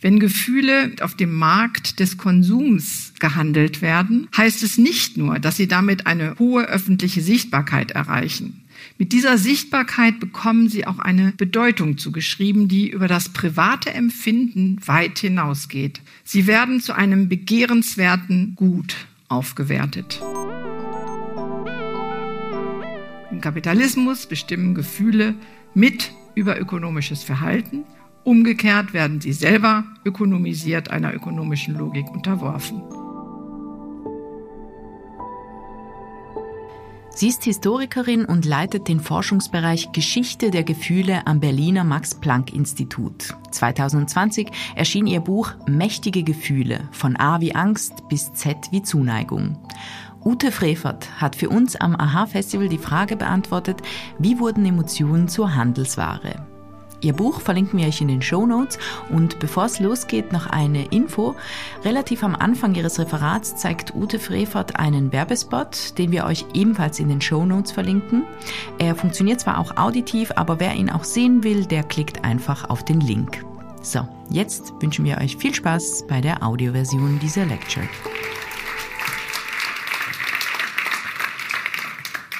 Wenn Gefühle auf dem Markt des Konsums gehandelt werden, heißt es nicht nur, dass sie damit eine hohe öffentliche Sichtbarkeit erreichen. Mit dieser Sichtbarkeit bekommen sie auch eine Bedeutung zugeschrieben, die über das private Empfinden weit hinausgeht. Sie werden zu einem begehrenswerten Gut aufgewertet. Im Kapitalismus bestimmen Gefühle mit über ökonomisches Verhalten. Umgekehrt werden sie selber ökonomisiert einer ökonomischen Logik unterworfen. Sie ist Historikerin und leitet den Forschungsbereich Geschichte der Gefühle am Berliner Max-Planck-Institut. 2020 erschien ihr Buch Mächtige Gefühle von A wie Angst bis Z wie Zuneigung. Ute Frevert hat für uns am Aha-Festival die Frage beantwortet, wie wurden Emotionen zur Handelsware? Ihr Buch verlinken wir euch in den Show Notes und bevor es losgeht, noch eine Info. Relativ am Anfang ihres Referats zeigt Ute Frevert einen Werbespot, den wir euch ebenfalls in den Show Notes verlinken. Er funktioniert zwar auch auditiv, aber wer ihn auch sehen will, der klickt einfach auf den Link. So, jetzt wünschen wir euch viel Spaß bei der Audioversion dieser Lecture.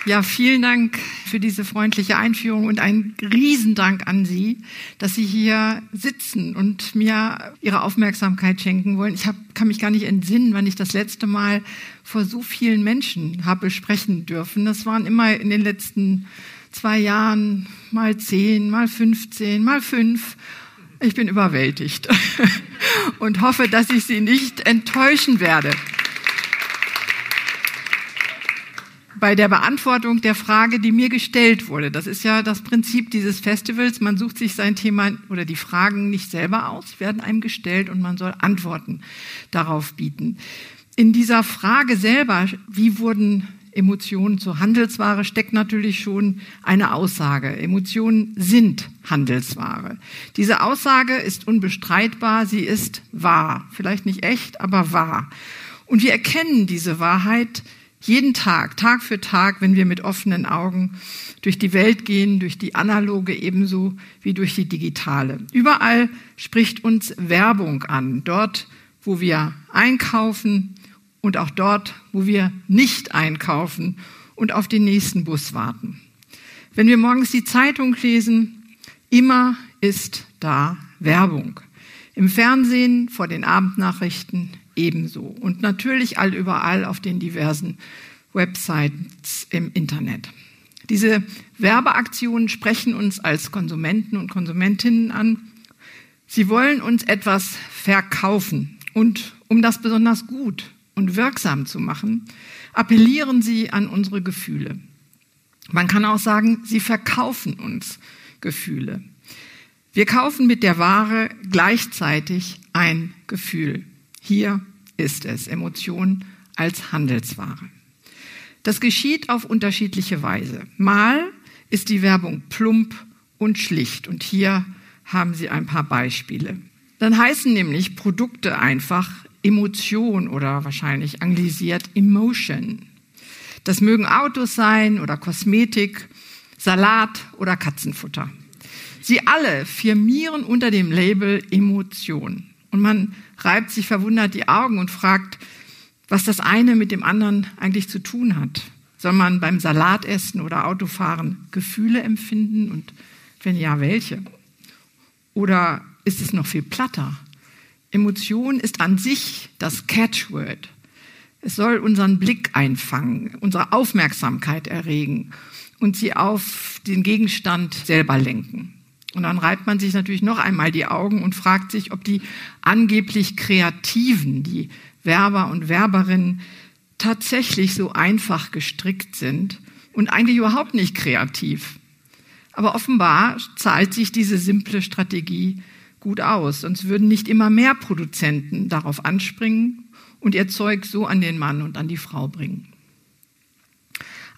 Ja, vielen Dank für diese freundliche Einführung und ein Riesendank an Sie, dass Sie hier sitzen und mir Ihre Aufmerksamkeit schenken wollen. Ich hab, kann mich gar nicht entsinnen, wann ich das letzte Mal vor so vielen Menschen habe sprechen dürfen. Das waren immer in den letzten zwei Jahren mal zehn, mal 15, mal fünf. Ich bin überwältigt und hoffe, dass ich Sie nicht enttäuschen werde. Bei der Beantwortung der Frage, die mir gestellt wurde. Das ist ja das Prinzip dieses Festivals. Man sucht sich sein Thema oder die Fragen nicht selber aus, werden einem gestellt und man soll Antworten darauf bieten. In dieser Frage selber, wie wurden Emotionen zur Handelsware, steckt natürlich schon eine Aussage. Emotionen sind Handelsware. Diese Aussage ist unbestreitbar, sie ist wahr. Vielleicht nicht echt, aber wahr. Und wir erkennen diese Wahrheit jeden Tag, Tag für Tag, wenn wir mit offenen Augen durch die Welt gehen, durch die analoge ebenso wie durch die digitale. Überall spricht uns Werbung an. Dort, wo wir einkaufen und auch dort, wo wir nicht einkaufen und auf den nächsten Bus warten. Wenn wir morgens die Zeitung lesen, immer ist da Werbung. Im Fernsehen, vor den Abendnachrichten, ebenso. Und natürlich all überall auf den diversen Websites im Internet. Diese Werbeaktionen sprechen uns als Konsumenten und Konsumentinnen an. Sie wollen uns etwas verkaufen. Und um das besonders gut und wirksam zu machen, appellieren sie an unsere Gefühle. Man kann auch sagen, sie verkaufen uns Gefühle. Wir kaufen mit der Ware gleichzeitig ein Gefühl. Hier ist es, Emotion als Handelsware. Das geschieht auf unterschiedliche Weise. Mal ist die Werbung plump und schlicht. Und hier haben Sie ein paar Beispiele. Dann heißen nämlich Produkte einfach Emotion oder wahrscheinlich anglisiert Emotion. Das mögen Autos sein oder Kosmetik, Salat oder Katzenfutter. Sie alle firmieren unter dem Label Emotion. Und man reibt sich verwundert die Augen und fragt, was das eine mit dem anderen eigentlich zu tun hat. Soll man beim Salatessen oder Autofahren Gefühle empfinden und wenn ja, welche? Oder ist es noch viel platter? Emotion ist an sich das Catchword. Es soll unseren Blick einfangen, unsere Aufmerksamkeit erregen und sie auf den Gegenstand selber lenken. Und dann reibt man sich natürlich noch einmal die Augen und fragt sich, ob die angeblich Kreativen, die Werber und Werberinnen, tatsächlich so einfach gestrickt sind und eigentlich überhaupt nicht kreativ. Aber offenbar zahlt sich diese simple Strategie gut aus, sonst würden nicht immer mehr Produzenten darauf anspringen und ihr Zeug so an den Mann und an die Frau bringen.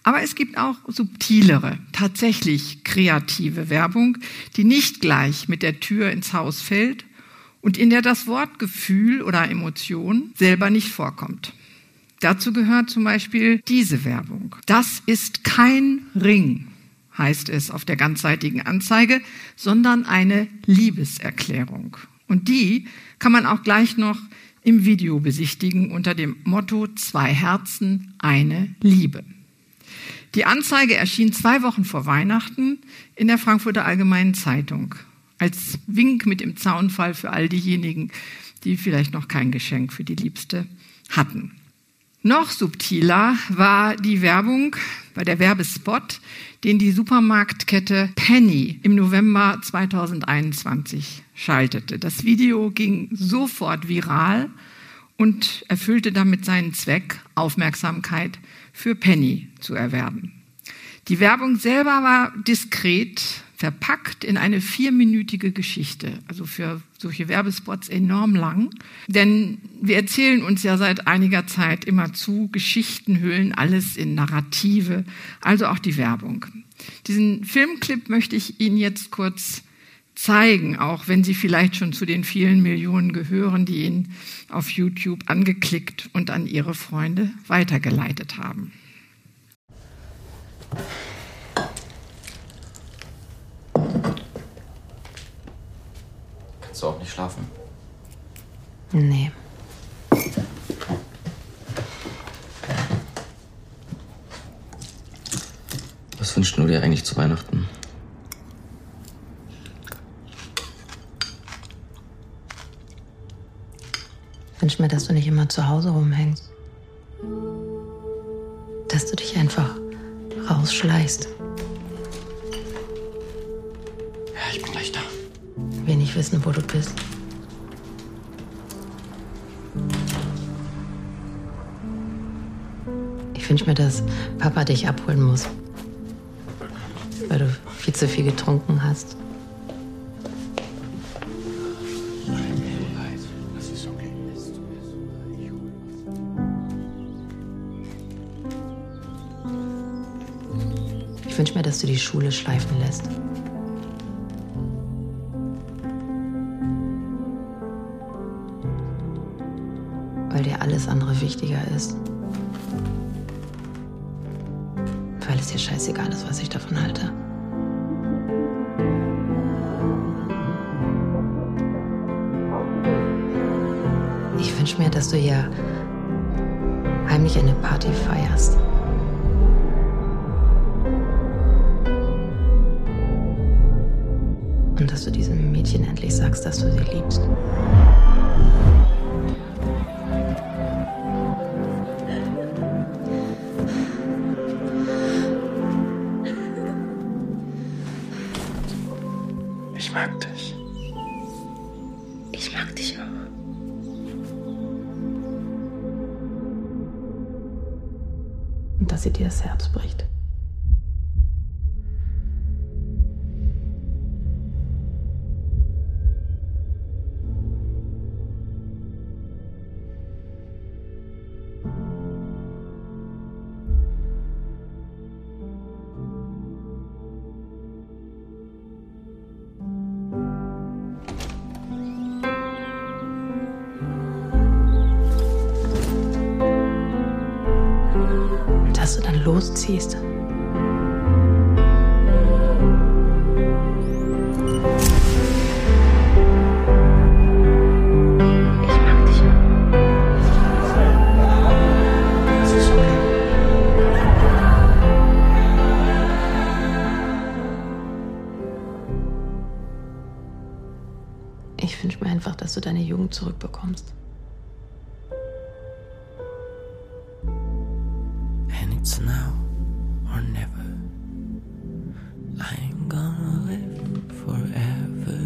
Aber es gibt auch subtilere, tatsächlich kreative Werbung, die nicht gleich mit der Tür ins Haus fällt und in der das Wort Gefühl oder Emotion selber nicht vorkommt. Dazu gehört zum Beispiel diese Werbung. Das ist kein Ring, heißt es auf der ganzseitigen Anzeige, sondern eine Liebeserklärung. Und die kann man auch gleich noch im Video besichtigen unter dem Motto Zwei Herzen, eine Liebe. Die Anzeige erschien zwei Wochen vor Weihnachten in der Frankfurter Allgemeinen Zeitung als Wink mit dem Zaunfall für all diejenigen, die vielleicht noch kein Geschenk für die Liebste hatten. Noch subtiler war die Werbung bei der Werbespot, den die Supermarktkette Penny im November 2021 schaltete. Das Video ging sofort viral und erfüllte damit seinen Zweck, Aufmerksamkeit für Penny zu erwerben. Die Werbung selber war diskret, verpackt in eine vierminütige Geschichte. Also für solche Werbespots enorm lang. Denn wir erzählen uns ja seit einiger Zeit immer zu, Geschichten hüllen alles in Narrative, also auch die Werbung. Diesen Filmclip möchte ich Ihnen jetzt kurz zeigen, auch wenn Sie vielleicht schon zu den vielen Millionen gehören, die ihn auf YouTube angeklickt und an Ihre Freunde weitergeleitet haben. Kannst du auch nicht schlafen? Nee. Was wünschst du dir eigentlich zu Weihnachten? Ich wünsche mir, dass du nicht immer zu Hause rumhängst. Dass du dich einfach rausschleichst. Ja, ich bin gleich da. Wir nicht wissen, wo du bist. Ich wünsche mir, dass Papa dich abholen muss. Weil du viel zu viel getrunken hast. Du die Schule schleifen lässt. Weil dir alles andere wichtiger ist. Weil es dir scheißegal ist, was ich davon halte. Ich wünsche mir, dass du hier heimlich eine Party feierst. Endlich sagst, dass du sie liebst. Or never. I ain't gonna live forever.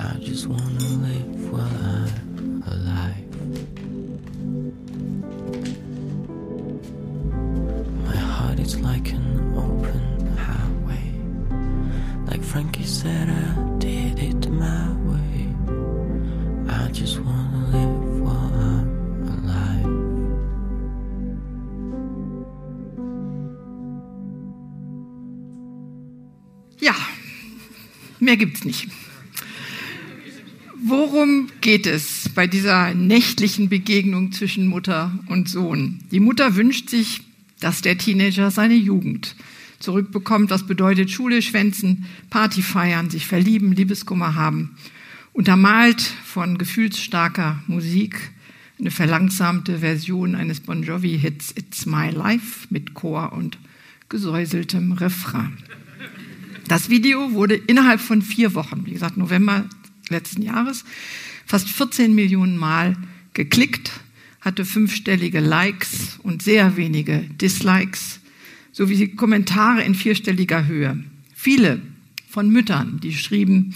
I just wanna mehr gibt's nicht. Worum geht es bei dieser nächtlichen Begegnung zwischen Mutter und Sohn? Die Mutter wünscht sich, dass der Teenager seine Jugend zurückbekommt. Das bedeutet Schule schwänzen, Party feiern, sich verlieben, Liebeskummer haben untermalt von gefühlsstarker Musik, eine verlangsamte Version eines Bon Jovi-Hits It's My Life mit Chor und gesäuseltem Refrain. Das Video wurde innerhalb von vier Wochen, wie gesagt November letzten Jahres, fast 14 Millionen Mal geklickt, hatte fünfstellige Likes und sehr wenige Dislikes, sowie Kommentare in vierstelliger Höhe. Viele von Müttern, die schrieben,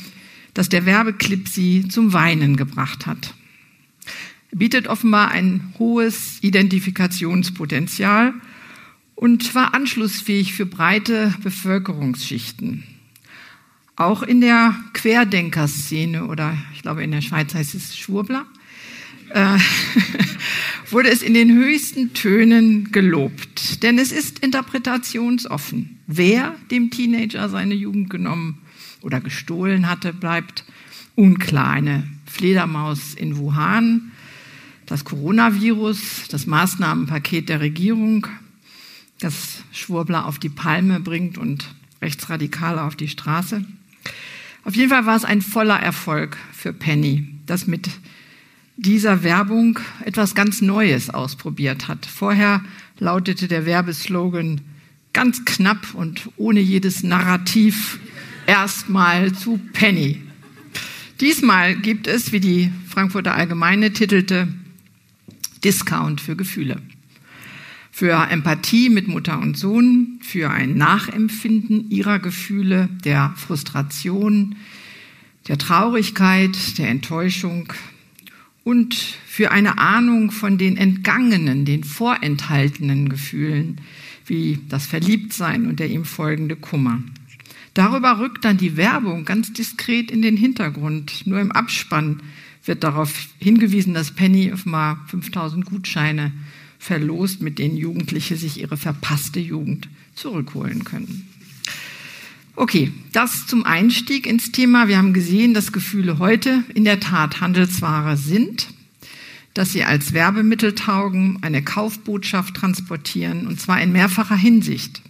dass der Werbeclip sie zum Weinen gebracht hat. Bietet offenbar ein hohes Identifikationspotenzial und war anschlussfähig für breite Bevölkerungsschichten. Auch in der Querdenkerszene oder ich glaube in der Schweiz heißt es Schwurbler, äh, wurde es in den höchsten Tönen gelobt. Denn es ist interpretationsoffen. Wer dem Teenager seine Jugend genommen oder gestohlen hatte, bleibt unklar. Eine Fledermaus in Wuhan, das Coronavirus, das Maßnahmenpaket der Regierung, das Schwurbler auf die Palme bringt und Rechtsradikale auf die Straße. Auf jeden Fall war es ein voller Erfolg für Penny, das mit dieser Werbung etwas ganz Neues ausprobiert hat. Vorher lautete der Werbeslogan ganz knapp und ohne jedes Narrativ erstmal zu Penny. Diesmal gibt es, wie die Frankfurter Allgemeine titelte, Discount für Gefühle. Für Empathie mit Mutter und Sohn, für ein Nachempfinden ihrer Gefühle, der Frustration, der Traurigkeit, der Enttäuschung, und für eine Ahnung von den entgangenen, den vorenthaltenen Gefühlen, wie das Verliebtsein und der ihm folgende Kummer. Darüber rückt dann die Werbung ganz diskret in den Hintergrund. Nur im Abspann wird darauf hingewiesen, dass Penny offenbar 5000 Gutscheine verlost, mit denen Jugendliche sich ihre verpasste Jugend zurückholen können. Okay, das zum Einstieg ins Thema. Wir haben gesehen, dass Gefühle heute in der Tat Handelsware sind, dass sie als Werbemittel taugen, eine Kaufbotschaft transportieren, und zwar in mehrfacher Hinsicht.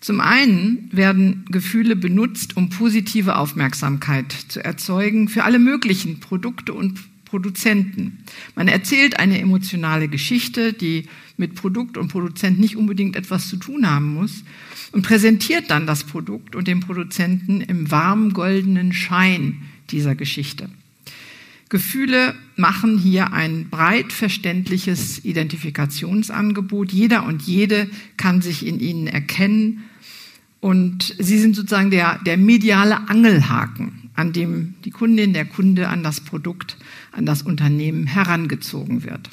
Zum einen werden Gefühle benutzt, um positive Aufmerksamkeit zu erzeugen für alle möglichen Produkte und Produzenten. Man erzählt eine emotionale Geschichte, die mit Produkt und Produzent nicht unbedingt etwas zu tun haben muss und präsentiert dann das Produkt und den Produzenten im warm goldenen Schein dieser Geschichte. Gefühle machen hier ein breit verständliches Identifikationsangebot. Jeder und jede kann sich in ihnen erkennen und sie sind sozusagen der, der mediale Angelhaken, an dem die Kundin, der Kunde an das Produkt, an das Unternehmen herangezogen wird.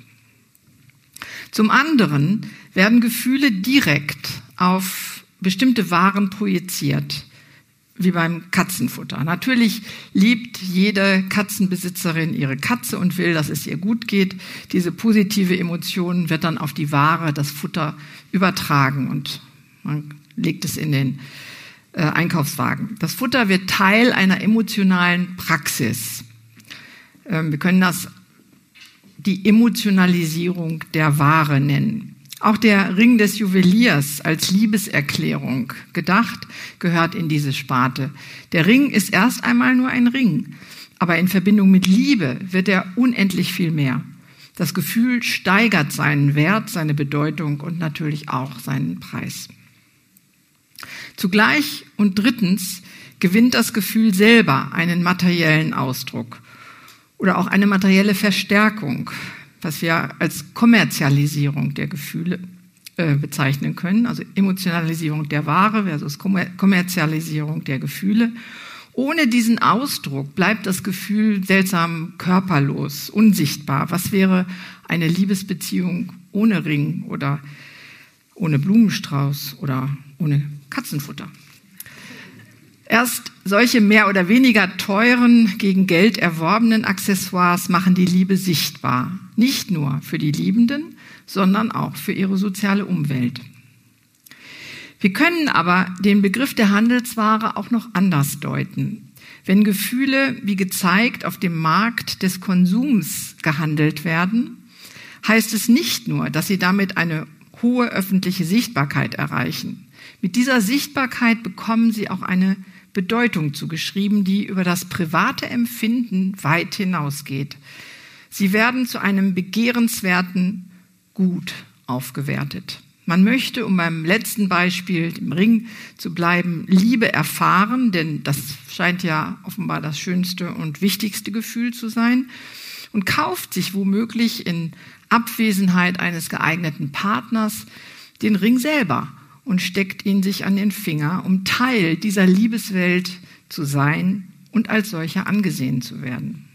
Zum anderen werden Gefühle direkt auf bestimmte Waren projiziert, wie beim Katzenfutter. Natürlich liebt jede Katzenbesitzerin ihre Katze und will, dass es ihr gut geht. Diese positive Emotion wird dann auf die Ware, das Futter übertragen und man legt es in den äh, Einkaufswagen. Das Futter wird Teil einer emotionalen Praxis. Ähm, wir können das die Emotionalisierung der Ware nennen. Auch der Ring des Juweliers als Liebeserklärung gedacht gehört in diese Sparte. Der Ring ist erst einmal nur ein Ring, aber in Verbindung mit Liebe wird er unendlich viel mehr. Das Gefühl steigert seinen Wert, seine Bedeutung und natürlich auch seinen Preis. Zugleich und drittens gewinnt das Gefühl selber einen materiellen Ausdruck oder auch eine materielle Verstärkung was wir als Kommerzialisierung der Gefühle äh, bezeichnen können, also Emotionalisierung der Ware versus Kommerzialisierung der Gefühle. Ohne diesen Ausdruck bleibt das Gefühl seltsam körperlos, unsichtbar. Was wäre eine Liebesbeziehung ohne Ring oder ohne Blumenstrauß oder ohne Katzenfutter? Erst solche mehr oder weniger teuren, gegen Geld erworbenen Accessoires machen die Liebe sichtbar. Nicht nur für die Liebenden, sondern auch für ihre soziale Umwelt. Wir können aber den Begriff der Handelsware auch noch anders deuten. Wenn Gefühle, wie gezeigt, auf dem Markt des Konsums gehandelt werden, heißt es nicht nur, dass sie damit eine hohe öffentliche Sichtbarkeit erreichen. Mit dieser Sichtbarkeit bekommen sie auch eine Bedeutung zugeschrieben, die über das private Empfinden weit hinausgeht. Sie werden zu einem begehrenswerten Gut aufgewertet. Man möchte, um beim letzten Beispiel, dem Ring zu bleiben, Liebe erfahren, denn das scheint ja offenbar das schönste und wichtigste Gefühl zu sein, und kauft sich womöglich in Abwesenheit eines geeigneten Partners den Ring selber und steckt ihn sich an den Finger, um Teil dieser Liebeswelt zu sein und als solcher angesehen zu werden.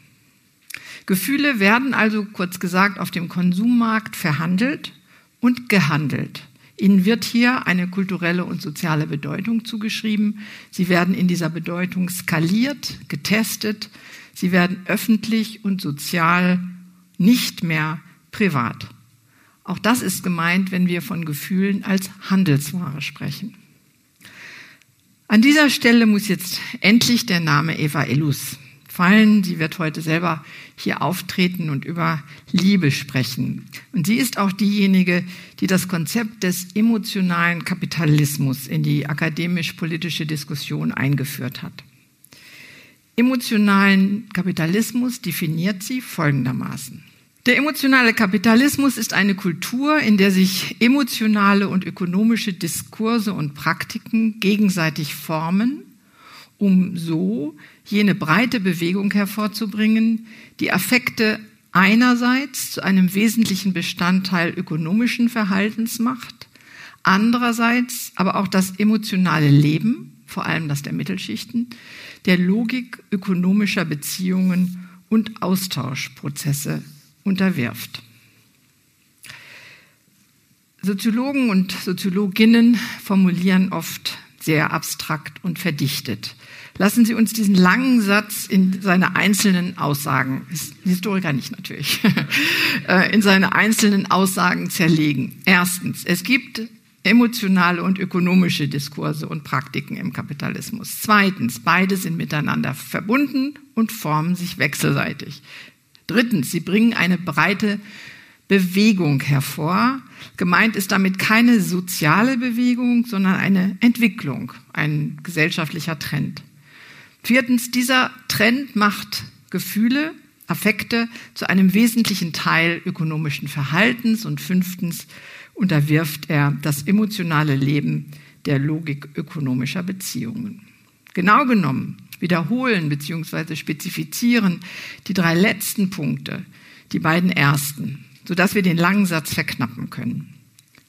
Gefühle werden also kurz gesagt auf dem Konsummarkt verhandelt und gehandelt. Ihnen wird hier eine kulturelle und soziale Bedeutung zugeschrieben. Sie werden in dieser Bedeutung skaliert, getestet. Sie werden öffentlich und sozial nicht mehr privat. Auch das ist gemeint, wenn wir von Gefühlen als Handelsware sprechen. An dieser Stelle muss jetzt endlich der Name Eva Illus fallen. Sie wird heute selber hier auftreten und über Liebe sprechen. Und sie ist auch diejenige, die das Konzept des emotionalen Kapitalismus in die akademisch-politische Diskussion eingeführt hat. Emotionalen Kapitalismus definiert sie folgendermaßen. Der emotionale Kapitalismus ist eine Kultur, in der sich emotionale und ökonomische Diskurse und Praktiken gegenseitig formen, um so jene breite Bewegung hervorzubringen, die Affekte einerseits zu einem wesentlichen Bestandteil ökonomischen Verhaltens macht, andererseits aber auch das emotionale Leben, vor allem das der Mittelschichten, der Logik ökonomischer Beziehungen und Austauschprozesse unterwirft. Soziologen und Soziologinnen formulieren oft sehr abstrakt und verdichtet. Lassen Sie uns diesen langen Satz in seine einzelnen Aussagen, Historiker nicht natürlich, äh, in seine einzelnen Aussagen zerlegen. Erstens, es gibt emotionale und ökonomische Diskurse und Praktiken im Kapitalismus. Zweitens, beide sind miteinander verbunden und formen sich wechselseitig. Drittens, sie bringen eine breite Bewegung hervor. Gemeint ist damit keine soziale Bewegung, sondern eine Entwicklung, ein gesellschaftlicher Trend. Viertens, dieser Trend macht Gefühle, Affekte zu einem wesentlichen Teil ökonomischen Verhaltens. Und fünftens unterwirft er das emotionale Leben der Logik ökonomischer Beziehungen. Genau genommen wiederholen bzw. spezifizieren die drei letzten Punkte die beiden ersten, sodass wir den langen Satz verknappen können.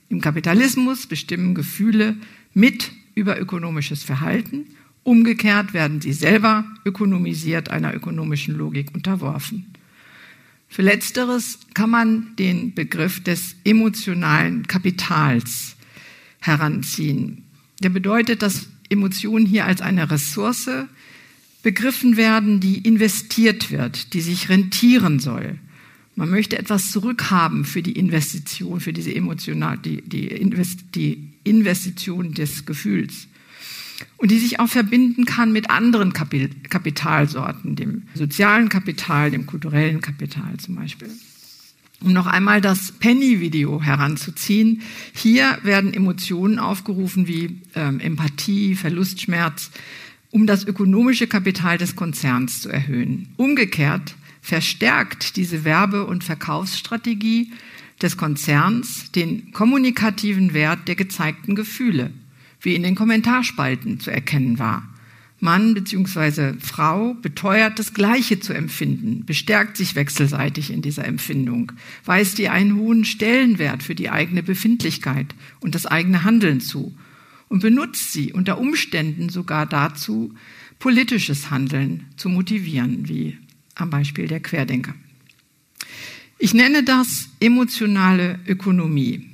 Im Kapitalismus bestimmen Gefühle mit über ökonomisches Verhalten. Umgekehrt werden sie selber ökonomisiert einer ökonomischen Logik unterworfen. Für letzteres kann man den Begriff des emotionalen Kapitals heranziehen. Der bedeutet, dass Emotionen hier als eine Ressource begriffen werden, die investiert wird, die sich rentieren soll. Man möchte etwas zurückhaben für die Investition, für diese emotional, die, die, Invest, die Investition des Gefühls. Und die sich auch verbinden kann mit anderen Kapitalsorten, dem sozialen Kapital, dem kulturellen Kapital zum Beispiel. Um noch einmal das Penny-Video heranzuziehen. Hier werden Emotionen aufgerufen wie ähm, Empathie, Verlustschmerz, um das ökonomische Kapital des Konzerns zu erhöhen. Umgekehrt verstärkt diese Werbe- und Verkaufsstrategie des Konzerns den kommunikativen Wert der gezeigten Gefühle, wie in den Kommentarspalten zu erkennen war. Mann bzw. Frau beteuert das Gleiche zu empfinden, bestärkt sich wechselseitig in dieser Empfindung, weist ihr einen hohen Stellenwert für die eigene Befindlichkeit und das eigene Handeln zu und benutzt sie unter Umständen sogar dazu, politisches Handeln zu motivieren, wie am Beispiel der Querdenker. Ich nenne das emotionale Ökonomie.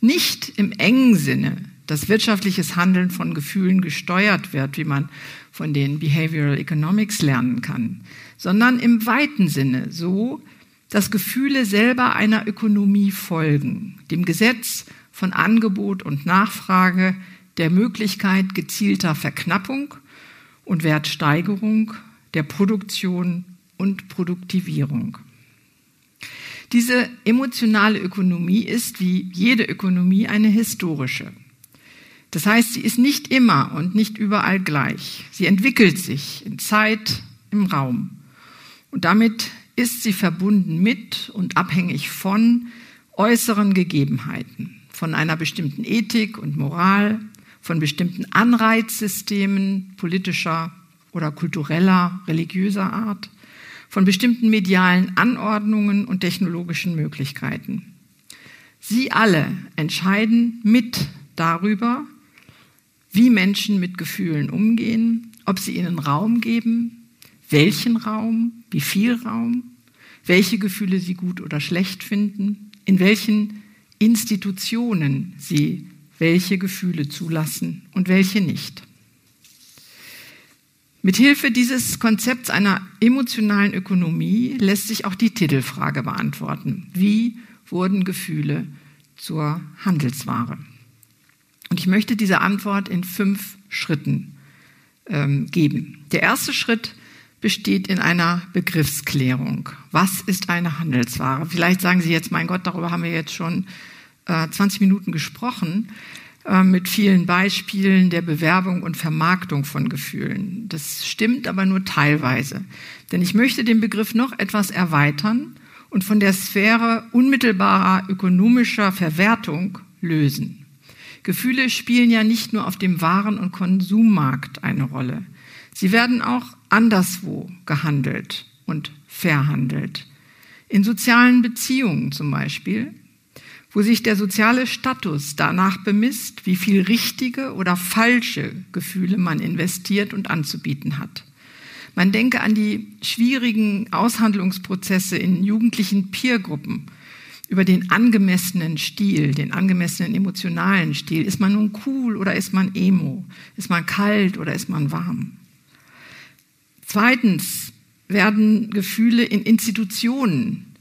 Nicht im engen Sinne, dass wirtschaftliches Handeln von Gefühlen gesteuert wird, wie man von den Behavioral Economics lernen kann, sondern im weiten Sinne so, dass Gefühle selber einer Ökonomie folgen, dem Gesetz von Angebot und Nachfrage, der Möglichkeit gezielter Verknappung und Wertsteigerung, der Produktion und Produktivierung. Diese emotionale Ökonomie ist wie jede Ökonomie eine historische. Das heißt, sie ist nicht immer und nicht überall gleich. Sie entwickelt sich in Zeit, im Raum. Und damit ist sie verbunden mit und abhängig von äußeren Gegebenheiten, von einer bestimmten Ethik und Moral, von bestimmten Anreizsystemen politischer oder kultureller, religiöser Art, von bestimmten medialen Anordnungen und technologischen Möglichkeiten. Sie alle entscheiden mit darüber, wie Menschen mit Gefühlen umgehen, ob sie ihnen Raum geben, welchen Raum, wie viel Raum, welche Gefühle sie gut oder schlecht finden, in welchen Institutionen sie welche Gefühle zulassen und welche nicht. Mithilfe dieses Konzepts einer emotionalen Ökonomie lässt sich auch die Titelfrage beantworten. Wie wurden Gefühle zur Handelsware? Und ich möchte diese Antwort in fünf Schritten ähm, geben. Der erste Schritt besteht in einer Begriffsklärung. Was ist eine Handelsware? Vielleicht sagen Sie jetzt, mein Gott, darüber haben wir jetzt schon äh, 20 Minuten gesprochen. Äh, mit vielen Beispielen der Bewerbung und Vermarktung von Gefühlen. Das stimmt aber nur teilweise. Denn ich möchte den Begriff noch etwas erweitern und von der Sphäre unmittelbarer ökonomischer Verwertung lösen. Gefühle spielen ja nicht nur auf dem Waren- und Konsummarkt eine Rolle. Sie werden auch anderswo gehandelt und verhandelt. In sozialen Beziehungen zum Beispiel wo sich der soziale Status danach bemisst, wie viel richtige oder falsche Gefühle man investiert und anzubieten hat. Man denke an die schwierigen Aushandlungsprozesse in jugendlichen Peergruppen über den angemessenen Stil, den angemessenen emotionalen Stil. Ist man nun cool oder ist man emo? Ist man kalt oder ist man warm? Zweitens werden Gefühle in Institutionen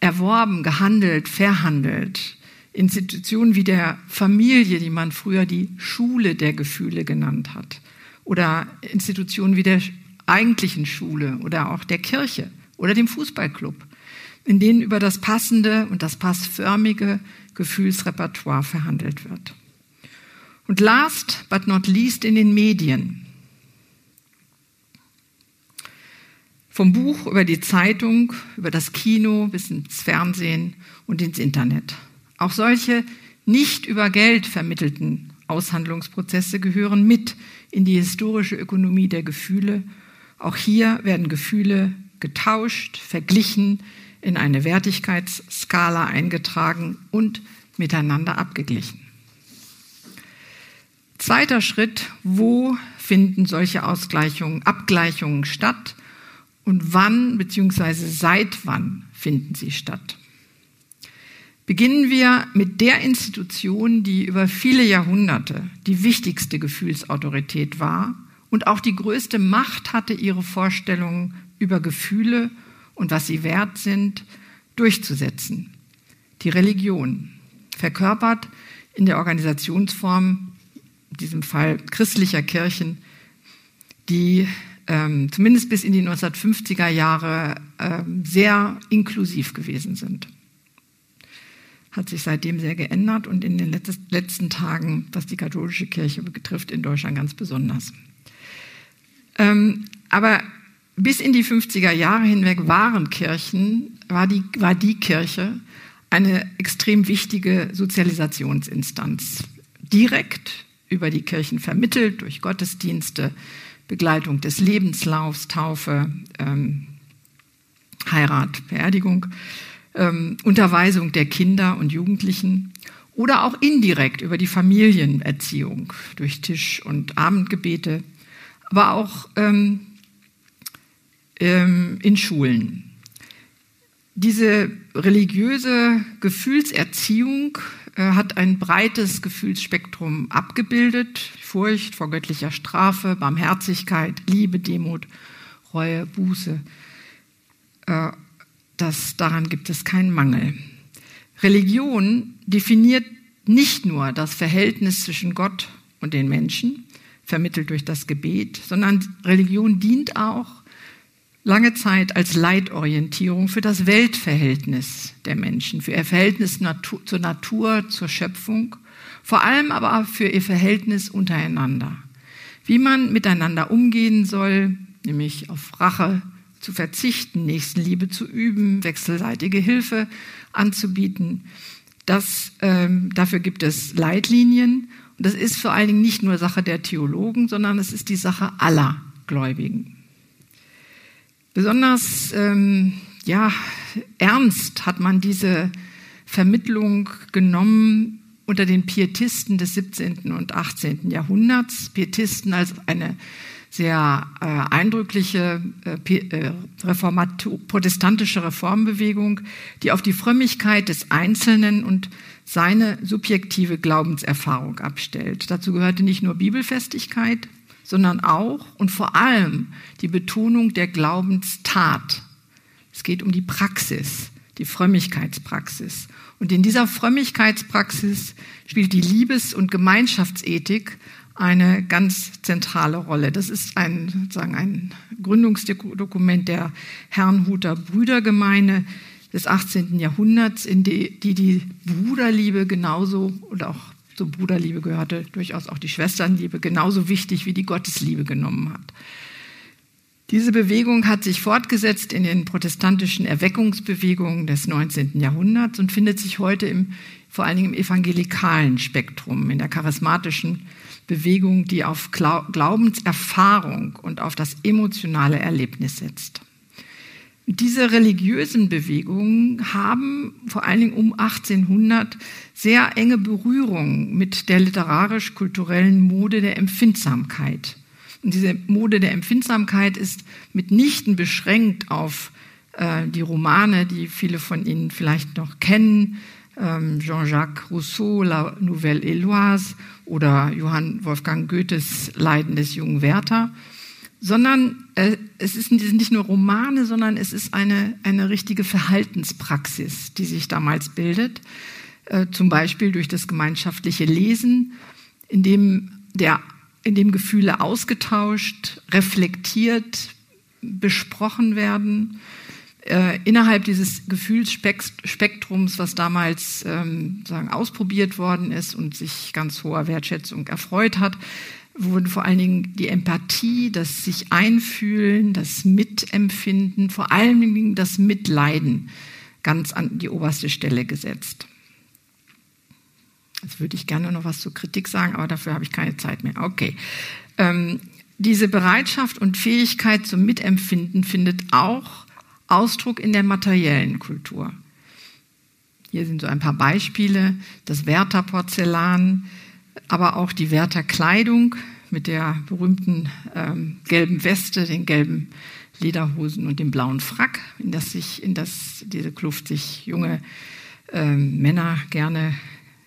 erworben, gehandelt, verhandelt. Institutionen wie der Familie, die man früher die Schule der Gefühle genannt hat, oder Institutionen wie der eigentlichen Schule oder auch der Kirche oder dem Fußballclub, in denen über das passende und das passförmige Gefühlsrepertoire verhandelt wird. Und last but not least in den Medien. Vom Buch über die Zeitung, über das Kino bis ins Fernsehen und ins Internet. Auch solche nicht über Geld vermittelten Aushandlungsprozesse gehören mit in die historische Ökonomie der Gefühle. Auch hier werden Gefühle getauscht, verglichen, in eine Wertigkeitsskala eingetragen und miteinander abgeglichen. Zweiter Schritt, wo finden solche Ausgleichungen, Abgleichungen statt? Und wann bzw. seit wann finden sie statt. Beginnen wir mit der Institution, die über viele Jahrhunderte die wichtigste Gefühlsautorität war und auch die größte Macht hatte, ihre Vorstellungen über Gefühle und was sie wert sind, durchzusetzen. Die Religion, verkörpert in der Organisationsform, in diesem Fall christlicher Kirchen, die ähm, zumindest bis in die 1950er Jahre ähm, sehr inklusiv gewesen sind. Hat sich seitdem sehr geändert und in den letzten Tagen, was die katholische Kirche betrifft, in Deutschland ganz besonders. Ähm, aber bis in die 50er Jahre hinweg waren Kirchen, war die, war die Kirche eine extrem wichtige Sozialisationsinstanz. Direkt über die Kirchen vermittelt, durch Gottesdienste, Begleitung des Lebenslaufs, Taufe, ähm, Heirat, Beerdigung, ähm, Unterweisung der Kinder und Jugendlichen oder auch indirekt über die Familienerziehung durch Tisch- und Abendgebete, aber auch ähm, ähm, in Schulen. Diese religiöse Gefühlserziehung hat ein breites Gefühlsspektrum abgebildet. Furcht vor göttlicher Strafe, Barmherzigkeit, Liebe, Demut, Reue, Buße. Äh, das, daran gibt es keinen Mangel. Religion definiert nicht nur das Verhältnis zwischen Gott und den Menschen, vermittelt durch das Gebet, sondern Religion dient auch lange Zeit als Leitorientierung für das Weltverhältnis der Menschen, für ihr Verhältnis zur Natur, zur Schöpfung Vor allem aber für ihr Verhältnis untereinander. Wie man miteinander umgehen soll, nämlich auf Rache zu verzichten, Nächstenliebe zu üben, wechselseitige Hilfe anzubieten. Das, ähm, dafür gibt es Leitlinien. Und das ist vor allen Dingen nicht nur Sache der Theologen, sondern es ist die Sache aller Gläubigen. Besonders ähm, ja, ernst hat man diese Vermittlung genommen unter den Pietisten des 17. und 18. Jahrhunderts. Pietisten als eine sehr äh, eindrückliche äh, äh protestantische Reformbewegung, die auf die Frömmigkeit des Einzelnen und seine subjektive Glaubenserfahrung abstellt. Dazu gehörte nicht nur Bibelfestigkeit, sondern auch und vor allem die Betonung der Glaubenstat. Es geht um die Praxis, die Frömmigkeitspraxis. Und in dieser Frömmigkeitspraxis spielt die Liebes- und Gemeinschaftsethik eine ganz zentrale Rolle. Das ist ein, sozusagen ein Gründungsdokument der Herrnhuter Brüdergemeine des 18. Jahrhunderts, in die die, die Bruderliebe genauso oder auch zur Bruderliebe gehörte durchaus auch die Schwesternliebe genauso wichtig wie die Gottesliebe genommen hat. Diese Bewegung hat sich fortgesetzt in den protestantischen Erweckungsbewegungen des 19. Jahrhunderts und findet sich heute im, vor allen Dingen im evangelikalen Spektrum, in der charismatischen Bewegung, die auf Glaubenserfahrung und auf das emotionale Erlebnis setzt. Diese religiösen Bewegungen haben vor allen Dingen um 1800 sehr enge Berührung mit der literarisch-kulturellen Mode der Empfindsamkeit. Und diese Mode der Empfindsamkeit ist mitnichten beschränkt auf äh, die Romane, die viele von Ihnen vielleicht noch kennen, ähm, Jean-Jacques Rousseau, La Nouvelle Éloise oder Johann Wolfgang Goethes Leiden des jungen Werther, sondern äh, es ist, sind nicht nur Romane, sondern es ist eine, eine richtige Verhaltenspraxis, die sich damals bildet, äh, zum Beispiel durch das gemeinschaftliche Lesen, in dem, der, in dem Gefühle ausgetauscht, reflektiert, besprochen werden. Äh, innerhalb dieses Gefühlsspektrums, was damals ähm, sagen, ausprobiert worden ist und sich ganz hoher Wertschätzung erfreut hat, wurden vor allen Dingen die Empathie, das sich einfühlen, das Mitempfinden, vor allen Dingen das Mitleiden ganz an die oberste Stelle gesetzt. Jetzt würde ich gerne noch was zur Kritik sagen, aber dafür habe ich keine Zeit mehr. Okay. Ähm, diese Bereitschaft und Fähigkeit zum Mitempfinden findet auch Ausdruck in der materiellen Kultur. Hier sind so ein paar Beispiele. Das Werther Porzellan, aber auch die Werther Kleidung mit der berühmten ähm, gelben Weste, den gelben Lederhosen und dem blauen Frack, in das sich, in das diese Kluft sich junge ähm, Männer gerne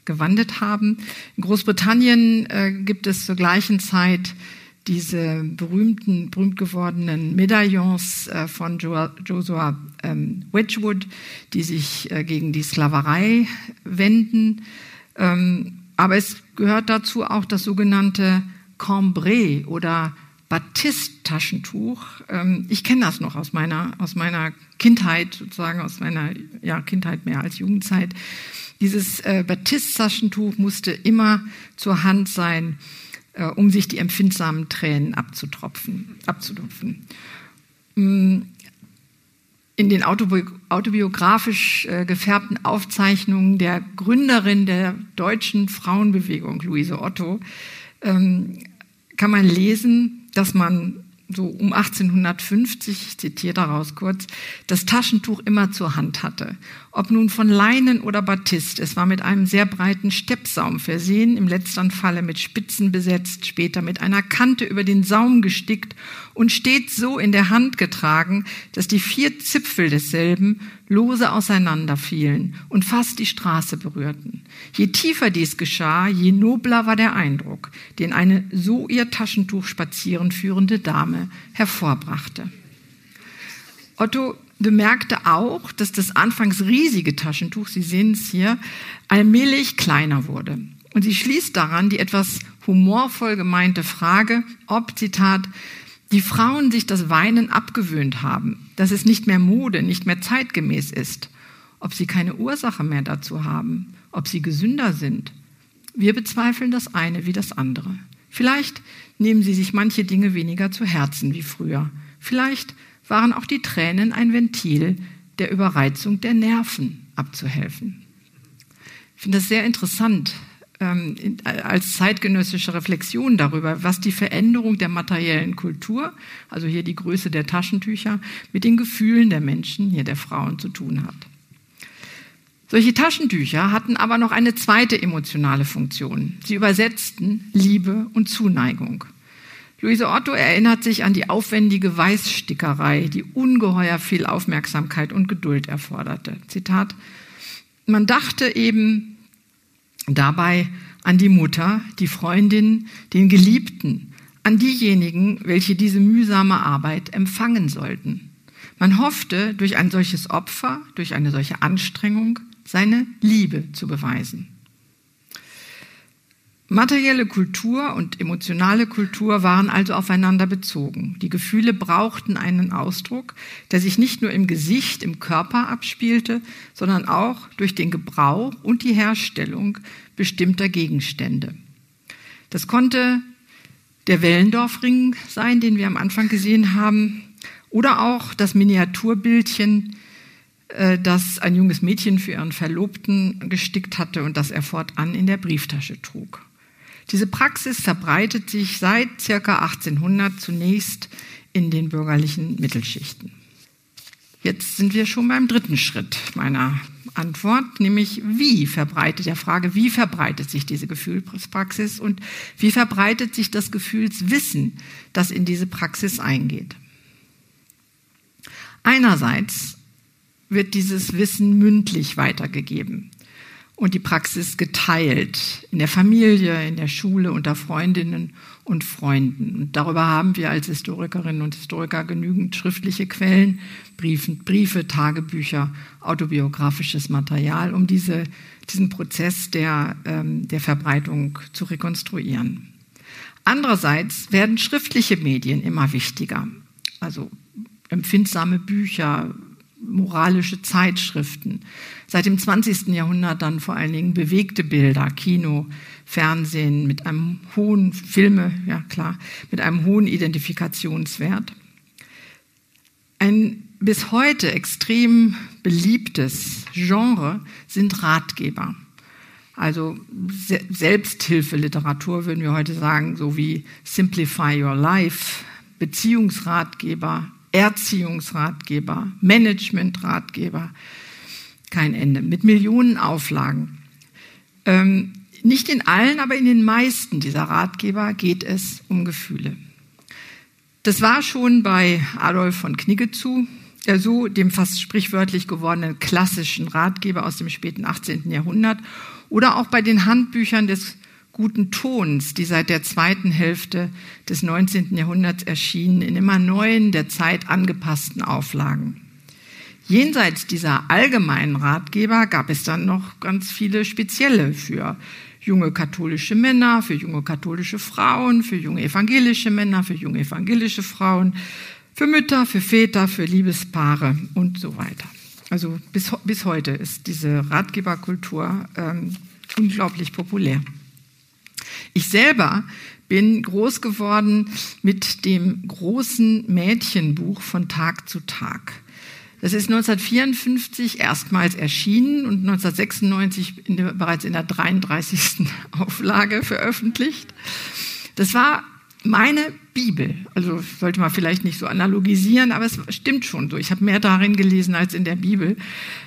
gewandelt haben. In Großbritannien äh, gibt es zur gleichen Zeit diese berühmten, berühmt gewordenen Medaillons äh, von Joshua ähm, Wedgwood, die sich äh, gegen die Sklaverei wenden. Ähm, aber es gehört dazu auch das sogenannte Cambrai oder Batist-Taschentuch. Ähm, ich kenne das noch aus meiner, aus meiner Kindheit, sozusagen aus meiner ja, Kindheit mehr als Jugendzeit. Dieses äh, Batist-Taschentuch musste immer zur Hand sein, äh, um sich die empfindsamen Tränen abzutropfen, abzutropfen. Mm, in den autobiografisch äh, gefärbten Aufzeichnungen der Gründerin der deutschen Frauenbewegung, Luise Otto, ähm, kann man lesen, dass man so um 1850, ich zitiere daraus kurz, das Taschentuch immer zur Hand hatte. Ob nun von Leinen oder Batist, es war mit einem sehr breiten Steppsaum versehen, im letzteren Falle mit Spitzen besetzt, später mit einer Kante über den Saum gestickt und stets so in der Hand getragen, dass die vier Zipfel desselben lose auseinanderfielen und fast die Straße berührten. Je tiefer dies geschah, je nobler war der Eindruck, den eine so ihr Taschentuch spazieren führende Dame hervorbrachte. Otto bemerkte auch, dass das anfangs riesige Taschentuch, Sie sehen es hier, allmählich kleiner wurde. Und sie schließt daran die etwas humorvoll gemeinte Frage, ob, Zitat, die Frauen sich das Weinen abgewöhnt haben, dass es nicht mehr Mode, nicht mehr zeitgemäß ist, ob sie keine Ursache mehr dazu haben, ob sie gesünder sind, Wir bezweifeln das eine wie das andere. Vielleicht nehmen sie sich manche Dinge weniger zu Herzen wie früher. Vielleicht waren auch die Tränen ein Ventil, der Überreizung der Nerven abzuhelfen. Ich finde das sehr interessant ähm, als zeitgenössische Reflexion darüber, was die Veränderung der materiellen Kultur, also hier die Größe der Taschentücher, mit den Gefühlen der Menschen, hier der Frauen zu tun hat. Solche Taschentücher hatten aber noch eine zweite emotionale Funktion. Sie übersetzten Liebe und Zuneigung. Luise Otto erinnert sich an die aufwendige Weißstickerei, die ungeheuer viel Aufmerksamkeit und Geduld erforderte. Zitat, man dachte eben dabei an die Mutter, die Freundin, den Geliebten, an diejenigen, welche diese mühsame Arbeit empfangen sollten. Man hoffte, durch ein solches Opfer, durch eine solche Anstrengung, seine Liebe zu beweisen. Materielle Kultur und emotionale Kultur waren also aufeinander bezogen. Die Gefühle brauchten einen Ausdruck, der sich nicht nur im Gesicht, im Körper abspielte, sondern auch durch den Gebrauch und die Herstellung bestimmter Gegenstände. Das konnte der Wellendorfring sein, den wir am Anfang gesehen haben, oder auch das Miniaturbildchen, äh, das ein junges Mädchen für ihren Verlobten gestickt hatte und das er fortan in der Brieftasche trug. Diese Praxis verbreitet sich seit circa 1800 zunächst in den bürgerlichen Mittelschichten. Jetzt sind wir schon beim dritten Schritt meiner Antwort, nämlich wie verbreitet der Frage, wie verbreitet sich diese Gefühlspraxis und wie verbreitet sich das Gefühlswissen, das in diese Praxis eingeht. Einerseits wird dieses Wissen mündlich weitergegeben und die Praxis geteilt in der Familie, in der Schule, unter Freundinnen und Freunden. Und darüber haben wir als Historikerinnen und Historiker genügend schriftliche Quellen, Briefen, Briefe, Tagebücher, autobiografisches Material, um diese, diesen Prozess der, ähm, der Verbreitung zu rekonstruieren. Andererseits werden schriftliche Medien immer wichtiger. Also empfindsame Bücher, moralische Zeitschriften. Seit dem 20. Jahrhundert dann vor allen Dingen bewegte Bilder, Kino, Fernsehen mit einem hohen, Filme, ja klar, mit einem hohen Identifikationswert. Ein bis heute extrem beliebtes Genre sind Ratgeber. Also Selbsthilfeliteratur würden wir heute sagen, so wie Simplify Your Life, Beziehungsratgeber, Erziehungsratgeber, Managementratgeber, kein Ende, mit Millionen Auflagen. Ähm, nicht in allen, aber in den meisten dieser Ratgeber geht es um Gefühle. Das war schon bei Adolf von Knigge zu, der so dem fast sprichwörtlich gewordenen klassischen Ratgeber aus dem späten 18. Jahrhundert oder auch bei den Handbüchern des guten Tons, die seit der zweiten Hälfte des 19. Jahrhunderts erschienen, in immer neuen, der Zeit angepassten Auflagen. Jenseits dieser allgemeinen Ratgeber gab es dann noch ganz viele spezielle für junge katholische Männer, für junge katholische Frauen, für junge evangelische Männer, für junge evangelische Frauen, für Mütter, für Väter, für Liebespaare und so weiter. Also bis, bis heute ist diese Ratgeberkultur ähm, unglaublich populär. Ich selber bin groß geworden mit dem großen Mädchenbuch von Tag zu Tag. Das ist 1954 erstmals erschienen und 1996 in der, bereits in der 33. Auflage veröffentlicht. Das war meine Bibel. Also sollte man vielleicht nicht so analogisieren, aber es stimmt schon so. Ich habe mehr darin gelesen als in der Bibel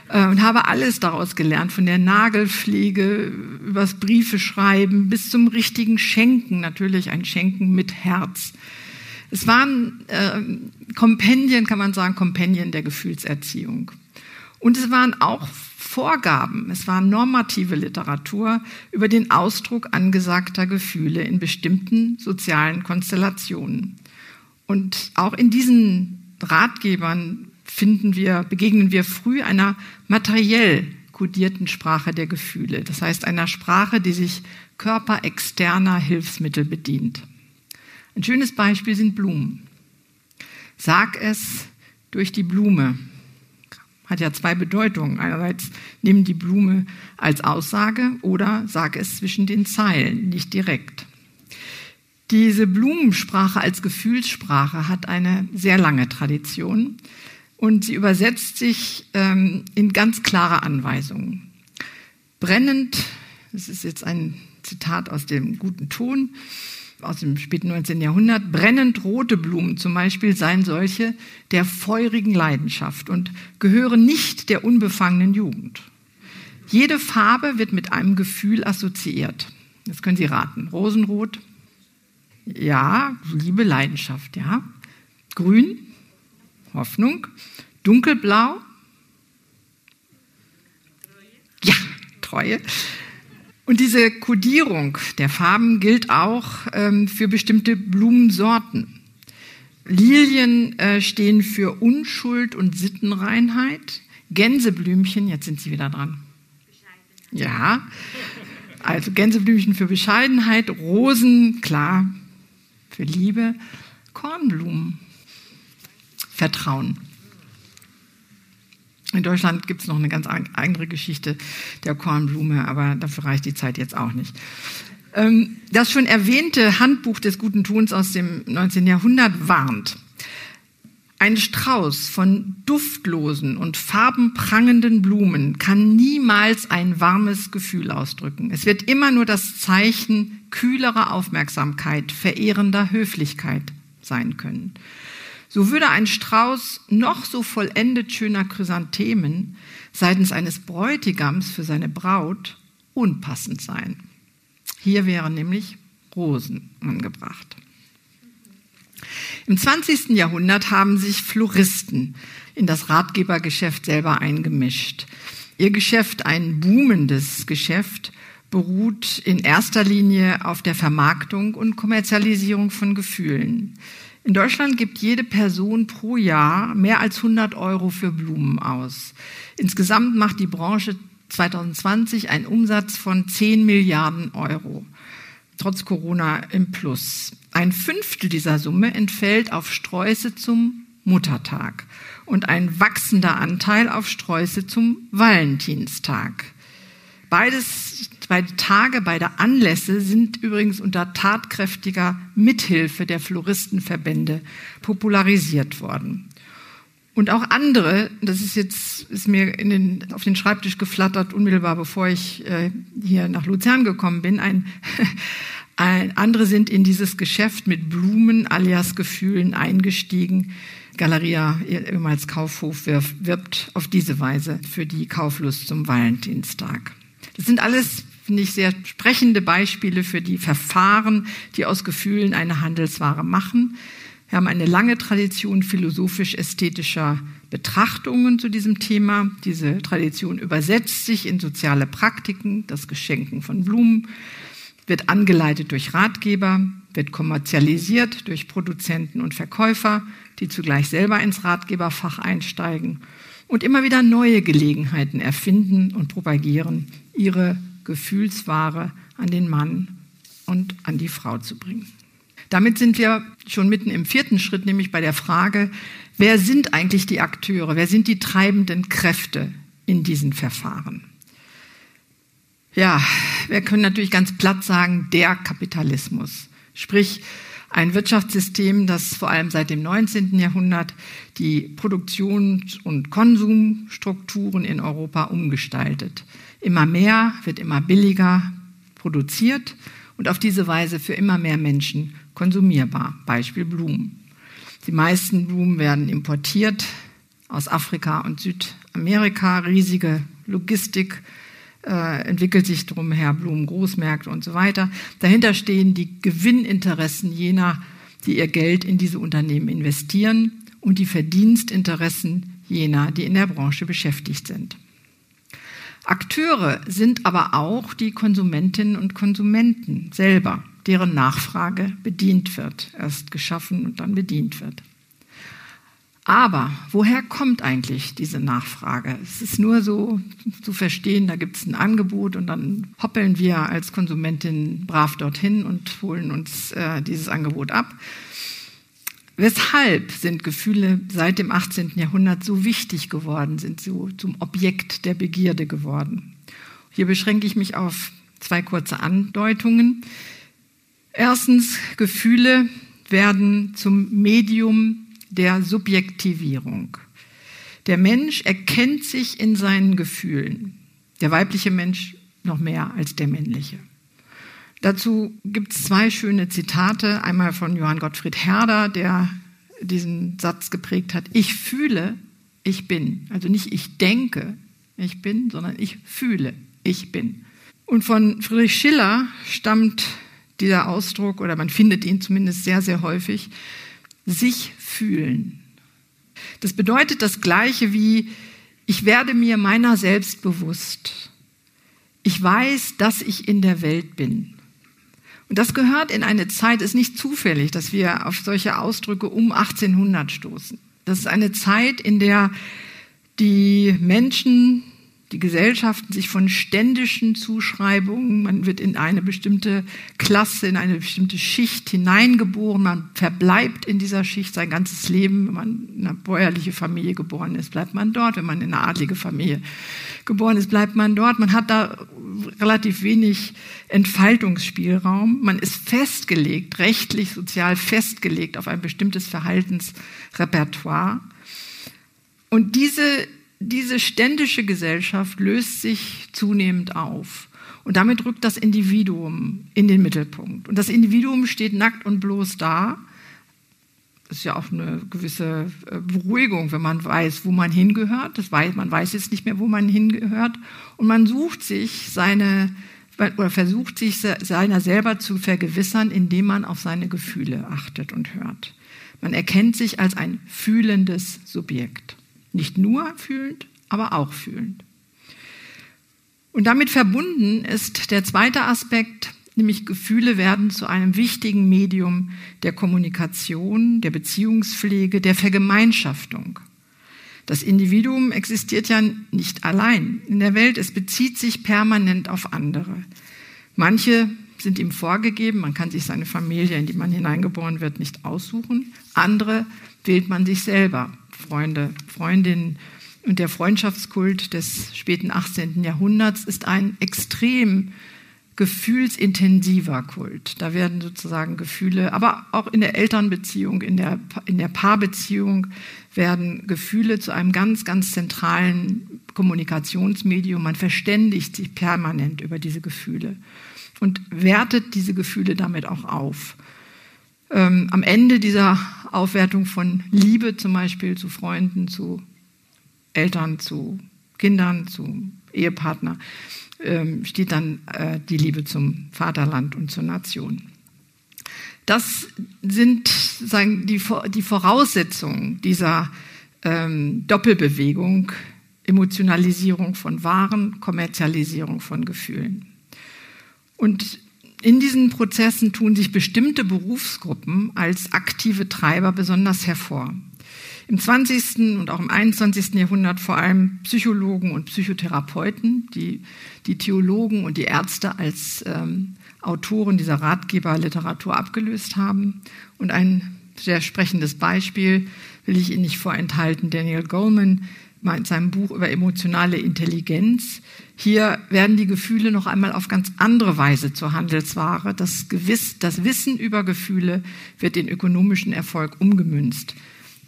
äh, und habe alles daraus gelernt, von der Nagelpflege übers Briefe schreiben bis zum richtigen Schenken, natürlich ein Schenken mit Herz. Es waren äh, Kompendien, kann man sagen, Kompendien der Gefühlserziehung. Und es waren auch Vorgaben, es war normative Literatur über den Ausdruck angesagter Gefühle in bestimmten sozialen Konstellationen. Und auch in diesen Ratgebern finden wir, begegnen wir früh einer materiell kodierten Sprache der Gefühle. Das heißt einer Sprache, die sich körperexterner Hilfsmittel bedient. Ein schönes Beispiel sind Blumen. Sag es durch die Blume, Hat ja zwei Bedeutungen. Einerseits nimm die Blume als Aussage oder sage es zwischen den Zeilen, nicht direkt. Diese Blumensprache als Gefühlssprache hat eine sehr lange Tradition und sie übersetzt sich ähm, in ganz klare Anweisungen. Brennend, das ist jetzt ein Zitat aus dem guten Ton, aus dem späten 19. Jahrhundert, brennend rote Blumen zum Beispiel seien solche der feurigen Leidenschaft und gehören nicht der unbefangenen Jugend. Jede Farbe wird mit einem Gefühl assoziiert. Das können Sie raten. Rosenrot, ja, Liebe, Leidenschaft, ja. Grün, Hoffnung. Dunkelblau, ja, Treue. Und diese Kodierung der Farben gilt auch ähm, für bestimmte Blumensorten. Lilien äh, stehen für Unschuld und Sittenreinheit. Gänseblümchen, jetzt sind Sie wieder dran. Ja, also Gänseblümchen für Bescheidenheit, Rosen, klar, für Liebe, Kornblumen, Vertrauen. In Deutschland gibt es noch eine ganz andere Geschichte der Kornblume, aber dafür reicht die Zeit jetzt auch nicht. Ähm, das schon erwähnte Handbuch des guten Tuns aus dem 19. Jahrhundert warnt. Ein Strauß von duftlosen und farbenprangenden Blumen kann niemals ein warmes Gefühl ausdrücken. Es wird immer nur das Zeichen kühlerer Aufmerksamkeit, verehrender Höflichkeit sein können. So würde ein Strauß noch so vollendet schöner Chrysanthemen seitens eines Bräutigams für seine Braut unpassend sein. Hier wären nämlich Rosen angebracht. Im 20. Jahrhundert haben sich Floristen in das Ratgebergeschäft selber eingemischt. Ihr Geschäft, ein boomendes Geschäft, beruht in erster Linie auf der Vermarktung und Kommerzialisierung von Gefühlen. In Deutschland gibt jede Person pro Jahr mehr als 100 Euro für Blumen aus. Insgesamt macht die Branche 2020 einen Umsatz von 10 Milliarden Euro. Trotz Corona im Plus. Ein Fünftel dieser Summe entfällt auf Sträuße zum Muttertag und ein wachsender Anteil auf Sträuße zum Valentinstag. Beides, beide Tage, beide Anlässe sind übrigens unter tatkräftiger Mithilfe der Floristenverbände popularisiert worden. Und auch andere, das ist jetzt ist mir den, auf den Schreibtisch geflattert, unmittelbar bevor ich äh, hier nach Luzern gekommen bin, ein, ein, andere sind in dieses Geschäft mit Blumen alias Gefühlen eingestiegen. Galeria, ehemals Kaufhof, wirbt auf diese Weise für die Kauflust zum Valentinstag. Das sind alles, finde ich, sehr sprechende Beispiele für die Verfahren, die aus Gefühlen eine Handelsware machen. Wir haben eine lange Tradition philosophisch-ästhetischer Betrachtungen zu diesem Thema. Diese Tradition übersetzt sich in soziale Praktiken, das Geschenken von Blumen, wird angeleitet durch Ratgeber, wird kommerzialisiert durch Produzenten und Verkäufer, die zugleich selber ins Ratgeberfach einsteigen und immer wieder neue Gelegenheiten erfinden und propagieren, ihre Gefühlsware an den Mann und an die Frau zu bringen. Damit sind wir schon mitten im vierten Schritt, nämlich bei der Frage, wer sind eigentlich die Akteure, wer sind die treibenden Kräfte in diesen Verfahren? Ja, wir können natürlich ganz platt sagen, der Kapitalismus. Sprich, ein Wirtschaftssystem, das vor allem seit dem 19. Jahrhundert die Produktions- und Konsumstrukturen in Europa umgestaltet. Immer mehr wird immer billiger produziert und auf diese Weise für immer mehr Menschen konsumierbar. Beispiel Blumen. Die meisten Blumen werden importiert aus Afrika und Südamerika. Riesige Logistik äh, entwickelt sich drumher, Blumen, Großmärkte und so weiter. Dahinter stehen die Gewinninteressen jener, die ihr Geld in diese Unternehmen investieren und die Verdienstinteressen jener, die in der Branche beschäftigt sind. Akteure sind aber auch die Konsumentinnen und Konsumenten selber, deren Nachfrage bedient wird, erst geschaffen und dann bedient wird. Aber woher kommt eigentlich diese Nachfrage? Es ist nur so zu verstehen, da gibt es ein Angebot und dann hoppeln wir als Konsumentin brav dorthin und holen uns äh, dieses Angebot ab. Weshalb sind Gefühle seit dem 18. Jahrhundert so wichtig geworden, sind so zum Objekt der Begierde geworden? Hier beschränke ich mich auf zwei kurze Andeutungen. Erstens, Gefühle werden zum Medium der Subjektivierung. Der Mensch erkennt sich in seinen Gefühlen. Der weibliche Mensch noch mehr als der männliche. Dazu gibt es zwei schöne Zitate. Einmal von Johann Gottfried Herder, der diesen Satz geprägt hat. Ich fühle, ich bin. Also nicht ich denke, ich bin, sondern ich fühle, ich bin. Und von Friedrich Schiller stammt dieser Ausdruck, oder man findet ihn zumindest sehr, sehr häufig, sich fühlen. Das bedeutet das Gleiche wie, ich werde mir meiner selbst bewusst. Ich weiß, dass ich in der Welt bin. Und das gehört in eine Zeit, ist nicht zufällig, dass wir auf solche Ausdrücke um 1800 stoßen. Das ist eine Zeit, in der die Menschen die Gesellschaften sich von ständischen Zuschreibungen, man wird in eine bestimmte Klasse, in eine bestimmte Schicht hineingeboren, man verbleibt in dieser Schicht sein ganzes Leben. Wenn man in eine bäuerliche Familie geboren ist, bleibt man dort. Wenn man in eine adlige Familie geboren ist, bleibt man dort. Man hat da relativ wenig Entfaltungsspielraum. Man ist festgelegt, rechtlich, sozial festgelegt auf ein bestimmtes Verhaltensrepertoire. Und diese diese ständische Gesellschaft löst sich zunehmend auf. Und damit rückt das Individuum in den Mittelpunkt. Und das Individuum steht nackt und bloß da. Das ist ja auch eine gewisse äh, Beruhigung, wenn man weiß, wo man hingehört. Das weiß, man weiß jetzt nicht mehr, wo man hingehört. Und man sucht sich seine, oder versucht sich seiner selber zu vergewissern, indem man auf seine Gefühle achtet und hört. Man erkennt sich als ein fühlendes Subjekt. Nicht nur fühlend, aber auch fühlend. Und damit verbunden ist der zweite Aspekt, nämlich Gefühle werden zu einem wichtigen Medium der Kommunikation, der Beziehungspflege, der Vergemeinschaftung. Das Individuum existiert ja nicht allein in der Welt, es bezieht sich permanent auf andere. Manche sind ihm vorgegeben, man kann sich seine Familie, in die man hineingeboren wird, nicht aussuchen. Andere wählt man sich selber. Freunde, Freundinnen. Und der Freundschaftskult des späten 18. Jahrhunderts ist ein extrem gefühlsintensiver Kult. Da werden sozusagen Gefühle, aber auch in der Elternbeziehung, in der, in der Paarbeziehung werden Gefühle zu einem ganz, ganz zentralen Kommunikationsmedium. Man verständigt sich permanent über diese Gefühle und wertet diese Gefühle damit auch auf ähm, am Ende dieser Aufwertung von Liebe zum Beispiel zu Freunden, zu Eltern, zu Kindern, zu Ehepartner, ähm, steht dann äh, die Liebe zum Vaterland und zur Nation. Das sind sagen, die, die Voraussetzungen dieser ähm, Doppelbewegung, Emotionalisierung von Waren, Kommerzialisierung von Gefühlen. Und in diesen Prozessen tun sich bestimmte Berufsgruppen als aktive Treiber besonders hervor. Im 20. und auch im 21. Jahrhundert vor allem Psychologen und Psychotherapeuten, die die Theologen und die Ärzte als ähm, Autoren dieser Ratgeberliteratur abgelöst haben. Und ein sehr sprechendes Beispiel will ich Ihnen nicht vorenthalten. Daniel Goleman in seinem Buch über emotionale Intelligenz. Hier werden die Gefühle noch einmal auf ganz andere Weise zur Handelsware. Das, Gewiss, das Wissen über Gefühle wird in ökonomischen Erfolg umgemünzt.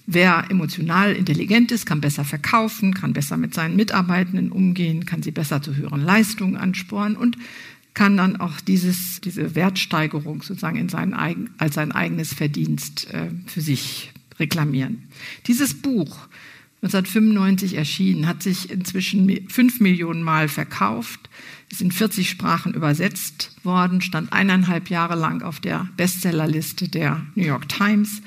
Wer emotional intelligent ist, kann besser verkaufen, kann besser mit seinen Mitarbeitenden umgehen, kann sie besser zu höheren Leistungen ansporen und kann dann auch dieses, diese Wertsteigerung sozusagen in sein eigen, als sein eigenes Verdienst äh, für sich reklamieren. Dieses Buch 1995 erschienen, hat sich inzwischen fünf Millionen Mal verkauft, ist in 40 Sprachen übersetzt worden, stand eineinhalb Jahre lang auf der Bestsellerliste der New York Times,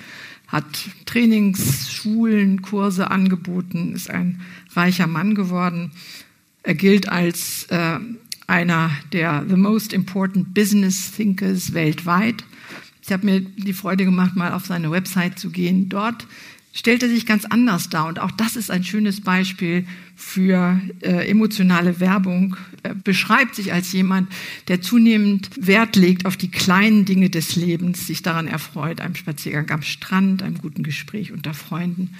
hat Trainings, Schulen, Kurse angeboten, ist ein reicher Mann geworden. Er gilt als äh, einer der the most important business thinkers weltweit. Ich habe mir die Freude gemacht, mal auf seine Website zu gehen. Dort stellt er sich ganz anders dar. Und auch das ist ein schönes Beispiel für äh, emotionale Werbung. Er beschreibt sich als jemand, der zunehmend Wert legt auf die kleinen Dinge des Lebens, sich daran erfreut, einem Spaziergang am Strand, einem guten Gespräch unter Freunden,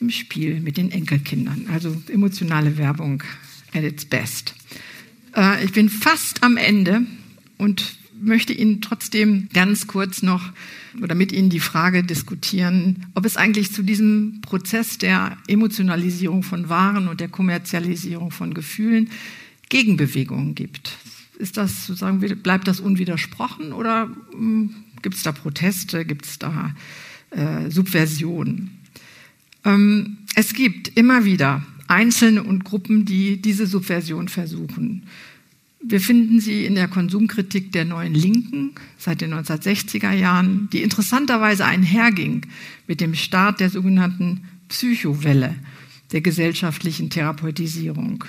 im Spiel mit den Enkelkindern. Also emotionale Werbung at its best. Äh, ich bin fast am Ende und möchte Ihnen trotzdem ganz kurz noch oder mit Ihnen die Frage diskutieren, ob es eigentlich zu diesem Prozess der Emotionalisierung von Waren und der Kommerzialisierung von Gefühlen Gegenbewegungen gibt. Ist das sozusagen, bleibt das unwidersprochen oder hm, gibt es da Proteste, gibt es da äh, Subversionen? Ähm, es gibt immer wieder Einzelne und Gruppen, die diese Subversion versuchen. Wir finden sie in der Konsumkritik der neuen Linken seit den 1960er Jahren, die interessanterweise einherging mit dem Start der sogenannten Psychowelle, der gesellschaftlichen Therapeutisierung.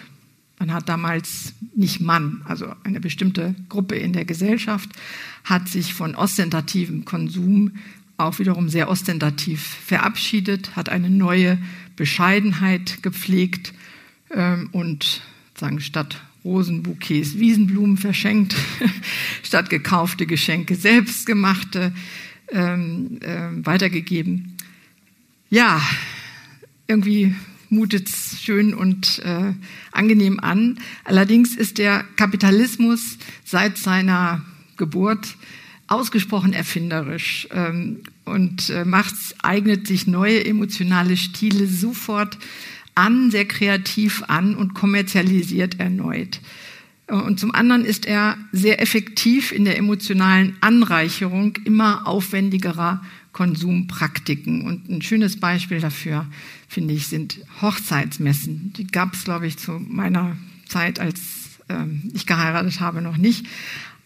Man hat damals nicht Mann, also eine bestimmte Gruppe in der Gesellschaft, hat sich von ostentativem Konsum auch wiederum sehr ostentativ verabschiedet, hat eine neue Bescheidenheit gepflegt ähm, und sagen statt Rosenbouquets Wiesenblumen verschenkt, statt gekaufte Geschenke selbstgemachte ähm, äh, weitergegeben. Ja, irgendwie mutet es schön und äh, angenehm an. Allerdings ist der Kapitalismus seit seiner Geburt ausgesprochen erfinderisch ähm, und äh, macht's, eignet sich neue emotionale Stile sofort an, sehr kreativ an und kommerzialisiert erneut. Und zum anderen ist er sehr effektiv in der emotionalen Anreicherung immer aufwendigerer Konsumpraktiken. Und ein schönes Beispiel dafür, finde ich, sind Hochzeitsmessen. Die gab es, glaube ich, zu meiner Zeit, als ähm, ich geheiratet habe, noch nicht.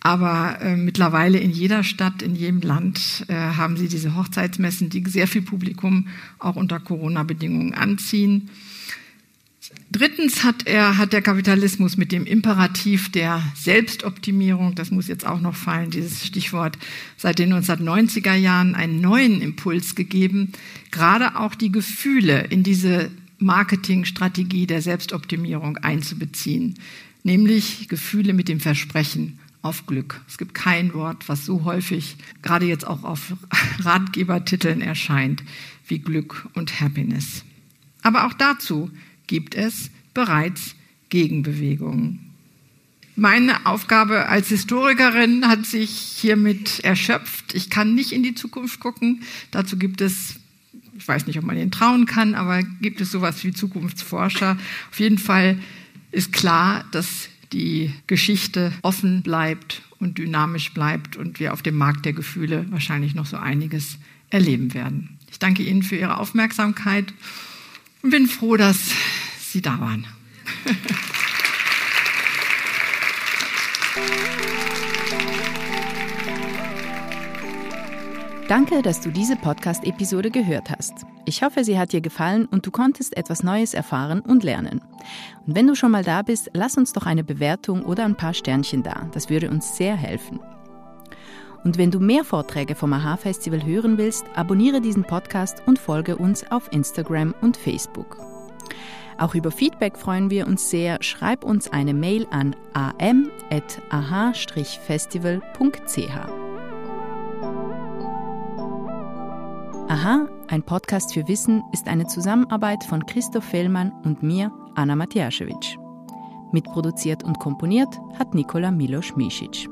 Aber äh, mittlerweile in jeder Stadt, in jedem Land äh, haben sie diese Hochzeitsmessen, die sehr viel Publikum auch unter Corona-Bedingungen anziehen. Drittens hat er, hat der Kapitalismus mit dem Imperativ der Selbstoptimierung, das muss jetzt auch noch fallen, dieses Stichwort, seit den 1990er Jahren einen neuen Impuls gegeben, gerade auch die Gefühle in diese Marketingstrategie der Selbstoptimierung einzubeziehen, nämlich Gefühle mit dem Versprechen auf Glück. Es gibt kein Wort, was so häufig, gerade jetzt auch auf Ratgebertiteln erscheint, wie Glück und Happiness. Aber auch dazu gibt es bereits Gegenbewegungen. Meine Aufgabe als Historikerin hat sich hiermit erschöpft. Ich kann nicht in die Zukunft gucken. Dazu gibt es, ich weiß nicht, ob man ihnen trauen kann, aber gibt es sowas wie Zukunftsforscher. Auf jeden Fall ist klar, dass die Geschichte offen bleibt und dynamisch bleibt und wir auf dem Markt der Gefühle wahrscheinlich noch so einiges erleben werden. Ich danke Ihnen für Ihre Aufmerksamkeit und bin froh, dass Sie da waren. Danke, dass du diese Podcast-Episode gehört hast. Ich hoffe, sie hat dir gefallen und du konntest etwas Neues erfahren und lernen. Und wenn du schon mal da bist, lass uns doch eine Bewertung oder ein paar Sternchen da. Das würde uns sehr helfen. Und wenn du mehr Vorträge vom AHA-Festival hören willst, abonniere diesen Podcast und folge uns auf Instagram und Facebook. Auch über Feedback freuen wir uns sehr. Schreib uns eine Mail an am.aha-festival.ch. Aha, ein Podcast für Wissen ist eine Zusammenarbeit von Christoph Fellmann und mir, Anna Matjaschewitsch. Mitproduziert und komponiert hat Nikola Milos Misic.